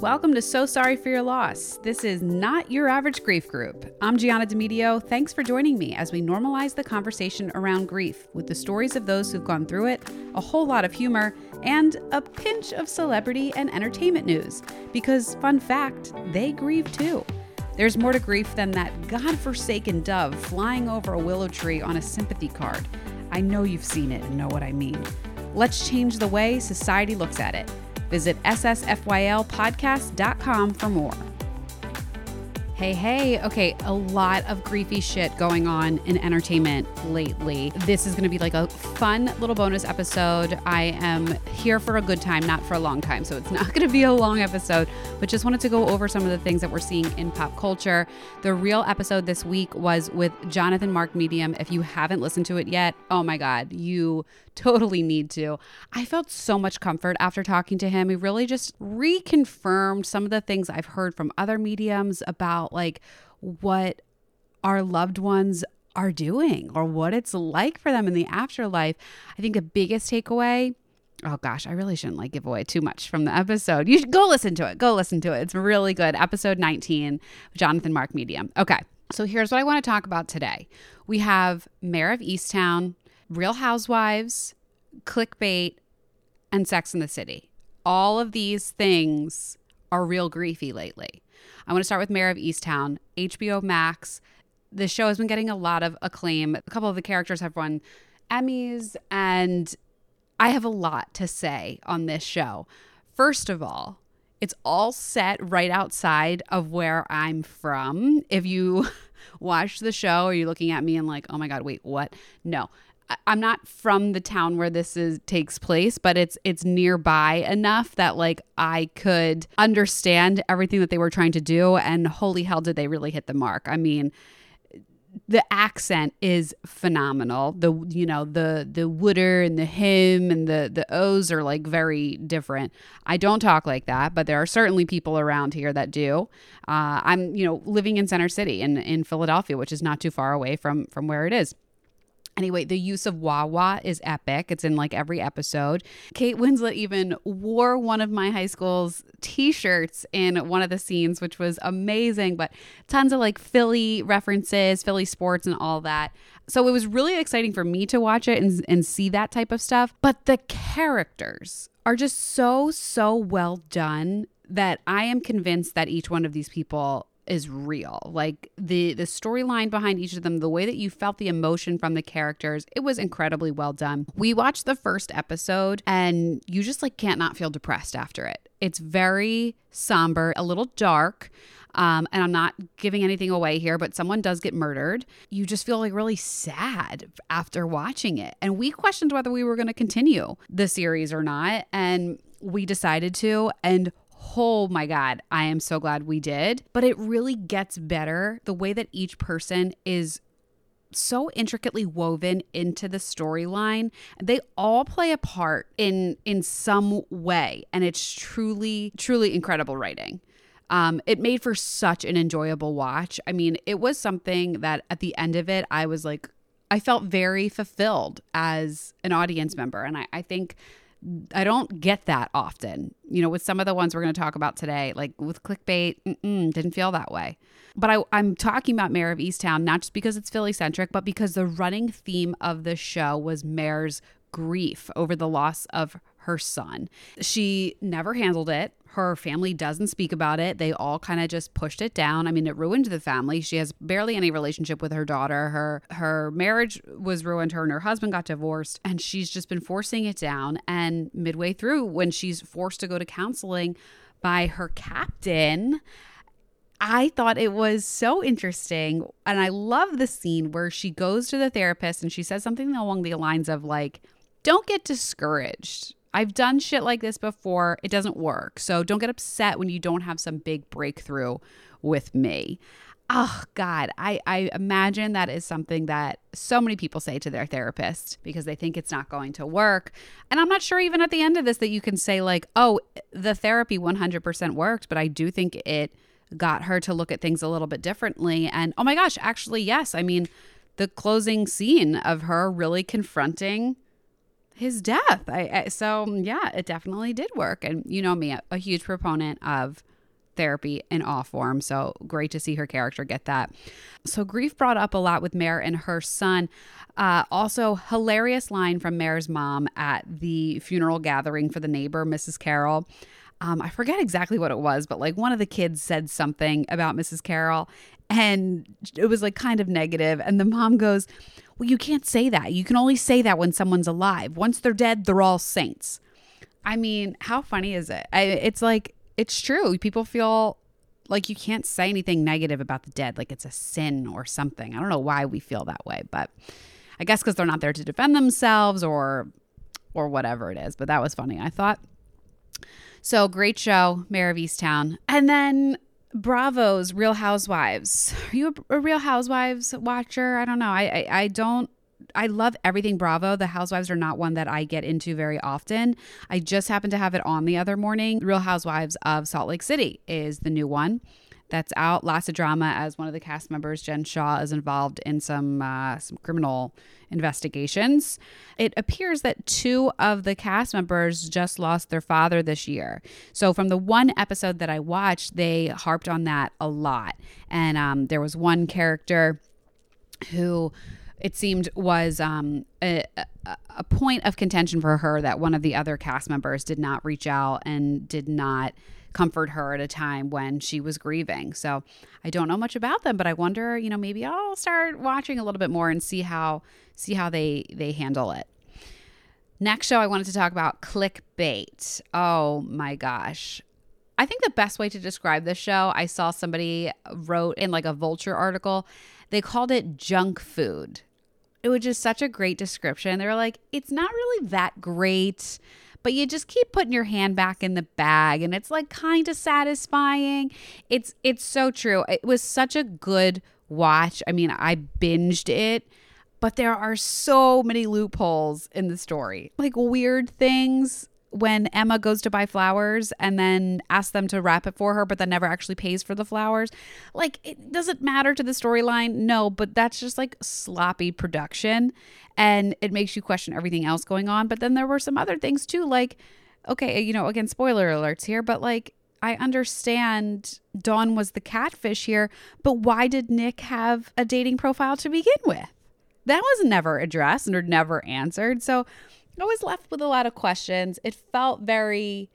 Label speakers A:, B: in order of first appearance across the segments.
A: Welcome to So Sorry for Your Loss. This is not your average grief group. I'm Gianna Demedio. Thanks for joining me as we normalize the conversation around grief with the stories of those who've gone through it, a whole lot of humor, and a pinch of celebrity and entertainment news. Because, fun fact, they grieve too. There's more to grief than that godforsaken dove flying over a willow tree on a sympathy card. I know you've seen it and know what I mean. Let's change the way society looks at it. Visit ssfylpodcast.com for more. Hey, hey. Okay, a lot of griefy shit going on in entertainment lately. This is going to be like a fun little bonus episode. I am here for a good time, not for a long time. So it's not going to be a long episode, but just wanted to go over some of the things that we're seeing in pop culture. The real episode this week was with Jonathan Mark Medium. If you haven't listened to it yet, oh my God, you totally need to. I felt so much comfort after talking to him. He really just reconfirmed some of the things I've heard from other mediums about like what our loved ones are doing or what it's like for them in the afterlife. I think the biggest takeaway Oh gosh, I really shouldn't like give away too much from the episode. You should go listen to it. Go listen to it. It's really good. Episode 19, Jonathan Mark Medium. Okay. So here's what I want to talk about today. We have Mare of Easttown, Real Housewives, clickbait, and Sex in the City. All of these things are real griefy lately. I want to start with Mare of Easttown, HBO Max. The show has been getting a lot of acclaim. A couple of the characters have won Emmys, and I have a lot to say on this show. First of all, it's all set right outside of where I'm from. If you watch the show, are you looking at me and like, oh my God, wait, what? No. I'm not from the town where this is takes place, but it's it's nearby enough that like I could understand everything that they were trying to do and holy hell did they really hit the mark. I mean, the accent is phenomenal. The you know the the wooder and the him and the the o's are like very different. I don't talk like that, but there are certainly people around here that do. Uh, I'm you know living in Center City in in Philadelphia, which is not too far away from from where it is. Anyway, the use of wah is epic. It's in like every episode. Kate Winslet even wore one of my high school's t shirts in one of the scenes, which was amazing, but tons of like Philly references, Philly sports, and all that. So it was really exciting for me to watch it and, and see that type of stuff. But the characters are just so, so well done that I am convinced that each one of these people is real. Like the the storyline behind each of them, the way that you felt the emotion from the characters, it was incredibly well done. We watched the first episode and you just like can't not feel depressed after it. It's very somber, a little dark. Um, and I'm not giving anything away here, but someone does get murdered. You just feel like really sad after watching it. And we questioned whether we were going to continue the series or not. And we decided to. And oh my God, I am so glad we did. But it really gets better the way that each person is so intricately woven into the storyline. They all play a part in in some way and it's truly truly incredible writing. Um, it made for such an enjoyable watch. I mean it was something that at the end of it i was like i felt very fulfilled as an audience member. And i, I think I don't get that often. You know, with some of the ones we're going to talk about today, like with clickbait, didn't feel that way. But I, I'm talking about Mare of Easttown, not just because it's Philly centric, but because the running theme of the show was Mare's grief over the loss of her son. She never handled it. Her family doesn't speak about it. They all kind of just pushed it down. I mean, it ruined the family. She has barely any relationship with her daughter. Her her marriage was ruined. Her and her husband got divorced, and she's just been forcing it down. And midway through, when she's forced to go to counseling by her captain, I thought it was so interesting. And I love the scene where she goes to the therapist and she says something along the lines of, like, don't get discouraged. I've done shit like this before. It doesn't work. So don't get upset when you don't have some big breakthrough with me. Oh God, I, I imagine that is something that so many people say to their therapist because they think it's not going to work. And I'm not sure even at the end of this that you can say, like, oh, the therapy 100% worked, but I do think it got her to look at things a little bit differently. And oh my gosh, actually, yes. I mean, the closing scene of her really confronting his death. I, I, so yeah, it definitely did work. And you know me, a, huge proponent of therapy in all forms. So great to see her character get that. So grief brought up a lot with Mare and her son. Uh, also, hilarious line from Mare's mom at the funeral gathering for the neighbor, Mrs. Carroll. Um, I forget exactly what it was, but like one of the kids said something about Mrs. Carroll and it was like kind of negative. And the mom goes, Well, you can't say that. You can only say that when someone's alive. Once they're dead, they're all saints. I mean, how funny is it? I, it's like, it's true. People feel like you can't say anything negative about the dead, like it's a sin or something. I don't know why we feel that way, but I guess because they're not there to defend themselves or or whatever it is. But that was funny. I thought. So great show, Mare of Easttown, and then Bravo's Real Housewives. Are you a, a Real Housewives watcher? I don't know. I, I I don't I love everything Bravo. The Housewives are not one that I get into very often. I just happened to have it on the other morning. Real Housewives of Salt Lake City is the new one that's out. Lots of drama as one of the cast members, Jen Shah, is involved in some uh, some criminal investigations. It appears that two of the cast members just lost their father this year. So from the one episode that I watched, they harped on that a lot, and um, there was one character who it seemed was um, a, a point of contention for her that one of the other cast members did not reach out and did not comfort her at a time when she was grieving. So I don't know much about them, but I wonder, you know, maybe I'll start watching a little bit more and see how see how they they handle it. Next show I wanted to talk about clickbait. Oh my gosh. I think the best way to describe this show, I saw somebody wrote in like a vulture article, they called it junk food it was just such a great description. They were like, it's not really that great, but you just keep putting your hand back in the bag and it's like kind of satisfying. It's it's so true. It was such a good watch. I mean, I binged it, but there are so many loopholes in the story. Like weird things when Emma goes to buy flowers and then asks them to wrap it for her, but then never actually pays for the flowers. Like, it doesn't matter to the storyline, no, but that's just like sloppy production and it makes you question everything else going on. But then there were some other things too, like, okay, you know, again, spoiler alerts here, but like, I understand Dawn was the catfish here, but why did Nick have a dating profile to begin with? That was never addressed or never answered. So, I was left with a lot of questions. It felt very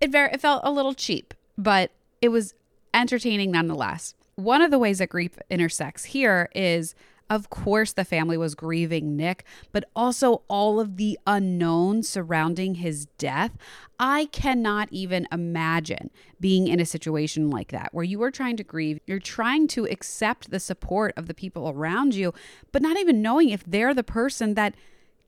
A: it very it felt a little cheap, but it was entertaining nonetheless. One of the ways that grief intersects here is of course the family was grieving Nick, but also all of the unknown surrounding his death. I cannot even imagine being in a situation like that where you are trying to grieve, you're trying to accept the support of the people around you, but not even knowing if they're the person that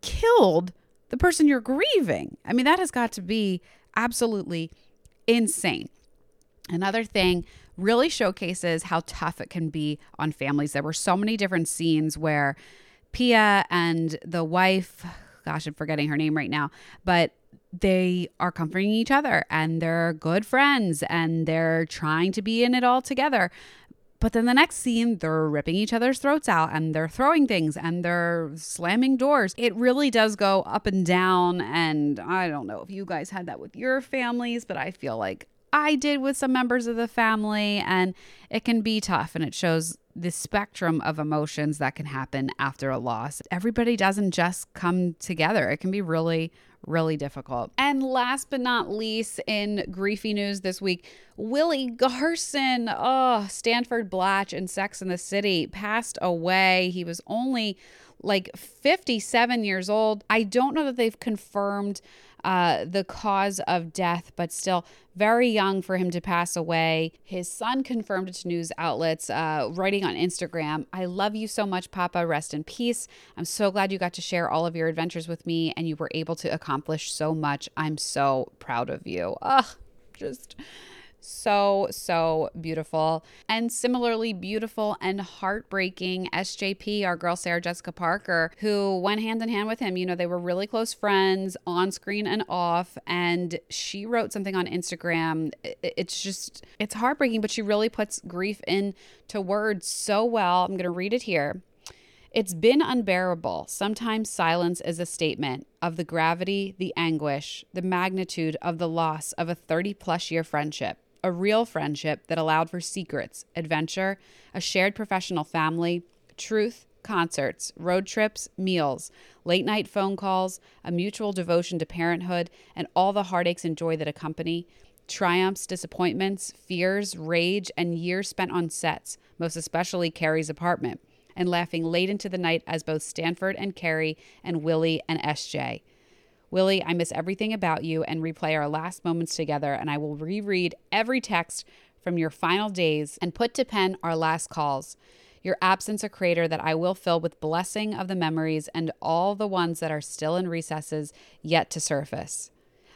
A: killed the person you're grieving. I mean, that has got to be absolutely insane. Another thing really showcases how tough it can be on families. There were so many different scenes where Pia and the wife, gosh, I'm forgetting her name right now, but they are comforting each other and they're good friends and they're trying to be in it all together. But then the next scene, they're ripping each other's throats out and they're throwing things and they're slamming doors. It really does go up and down. And I don't know if you guys had that with your families, but I feel like I did with some members of the family. And it can be tough and it shows the spectrum of emotions that can happen after a loss. Everybody doesn't just come together, it can be really, really difficult. And last but not least, in griefy news this week, Willie Garson, oh, Stanford Blatch in Sex in the City, passed away. He was only like 57 years old. I don't know that they've confirmed uh, the cause of death, but still very young for him to pass away. His son confirmed it to news outlets, uh, writing on Instagram I love you so much, Papa. Rest in peace. I'm so glad you got to share all of your adventures with me and you were able to accomplish so much. I'm so proud of you. Ugh, just so, so beautiful. And similarly beautiful and heartbreaking SJP, our girl Sarah Jessica Parker, who went hand in hand with him. You know, they were really close friends on screen and off. And she wrote something on Instagram. It's just, it's heartbreaking, but she really puts grief into words so well. I'm going to read it here. It's been unbearable. Sometimes silence is a statement of the gravity, the anguish, the magnitude of the loss of a 30 plus year friendship, a real friendship that allowed for secrets, adventure, a shared professional family, truth, concerts, road trips, meals, late night phone calls, a mutual devotion to parenthood, and all the heartaches and joy that accompany, triumphs, disappointments, fears, rage, and years spent on sets, most especially Carrie's apartment, and laughing late into the night as both Stanford and Carrie and Willie and SJ. Willie, I miss everything about you and replay our last moments together, and I will reread every text from your final days and put to pen our last calls your absence a crater that I will fill with blessing of the memories and all the ones that are still in recesses yet to surface.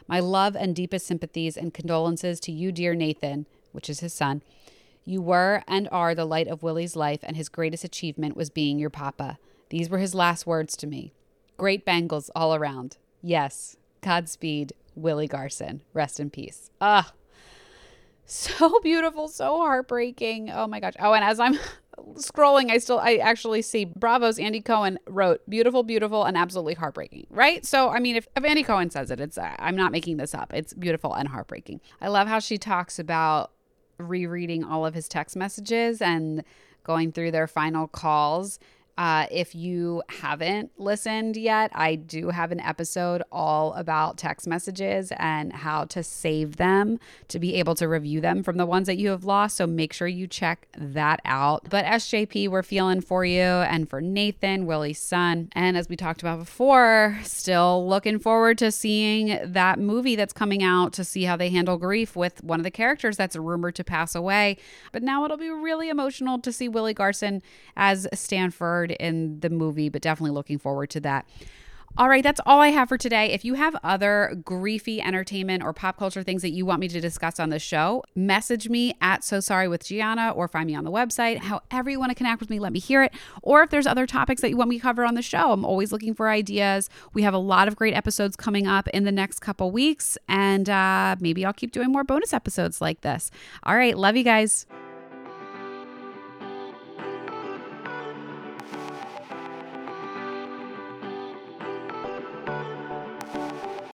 A: My love and deepest sympathies and condolences to you, dear Nathan, which is his son. You were and are the light of Willie's life, and his greatest achievement was being your papa. These were his last words to me. Great bangles all around. Yes, Godspeed, Willie Garson. Rest in peace. Ah, so beautiful, so heartbreaking. Oh my gosh. Oh, and as I'm scrolling, I still, I actually see Bravo's Andy Cohen wrote beautiful, beautiful, and absolutely heartbreaking, right? So, I mean, if, if Andy Cohen says it, it's, I'm not making this up. It's beautiful and heartbreaking. I love how she talks about rereading all of his text messages and going through their final calls uh, if you haven't listened yet, I do have an episode all about text messages and how to save them to be able to review them from the ones that you have lost. So make sure you check that out. But SJP, we're feeling for you and for Nathan, Willie's son. And as we talked about before, still looking forward to seeing that movie that's coming out to see how they handle grief with one of the characters that's rumored to pass away. But now it'll be really emotional to see Willie Garson as Stanford in the movie, but definitely looking forward to that. All right, that's all I have for today. If you have other griefy entertainment or pop culture things that you want me to discuss on the show, message me at So Sorry with Gianna or find me on the website. However, you want to connect with me, let me hear it. Or if there's other topics that you want me to cover on the show, I'm always looking for ideas. We have a lot of great episodes coming up in the next couple weeks, and uh, maybe I'll keep doing more bonus episodes like this. All right, love you guys.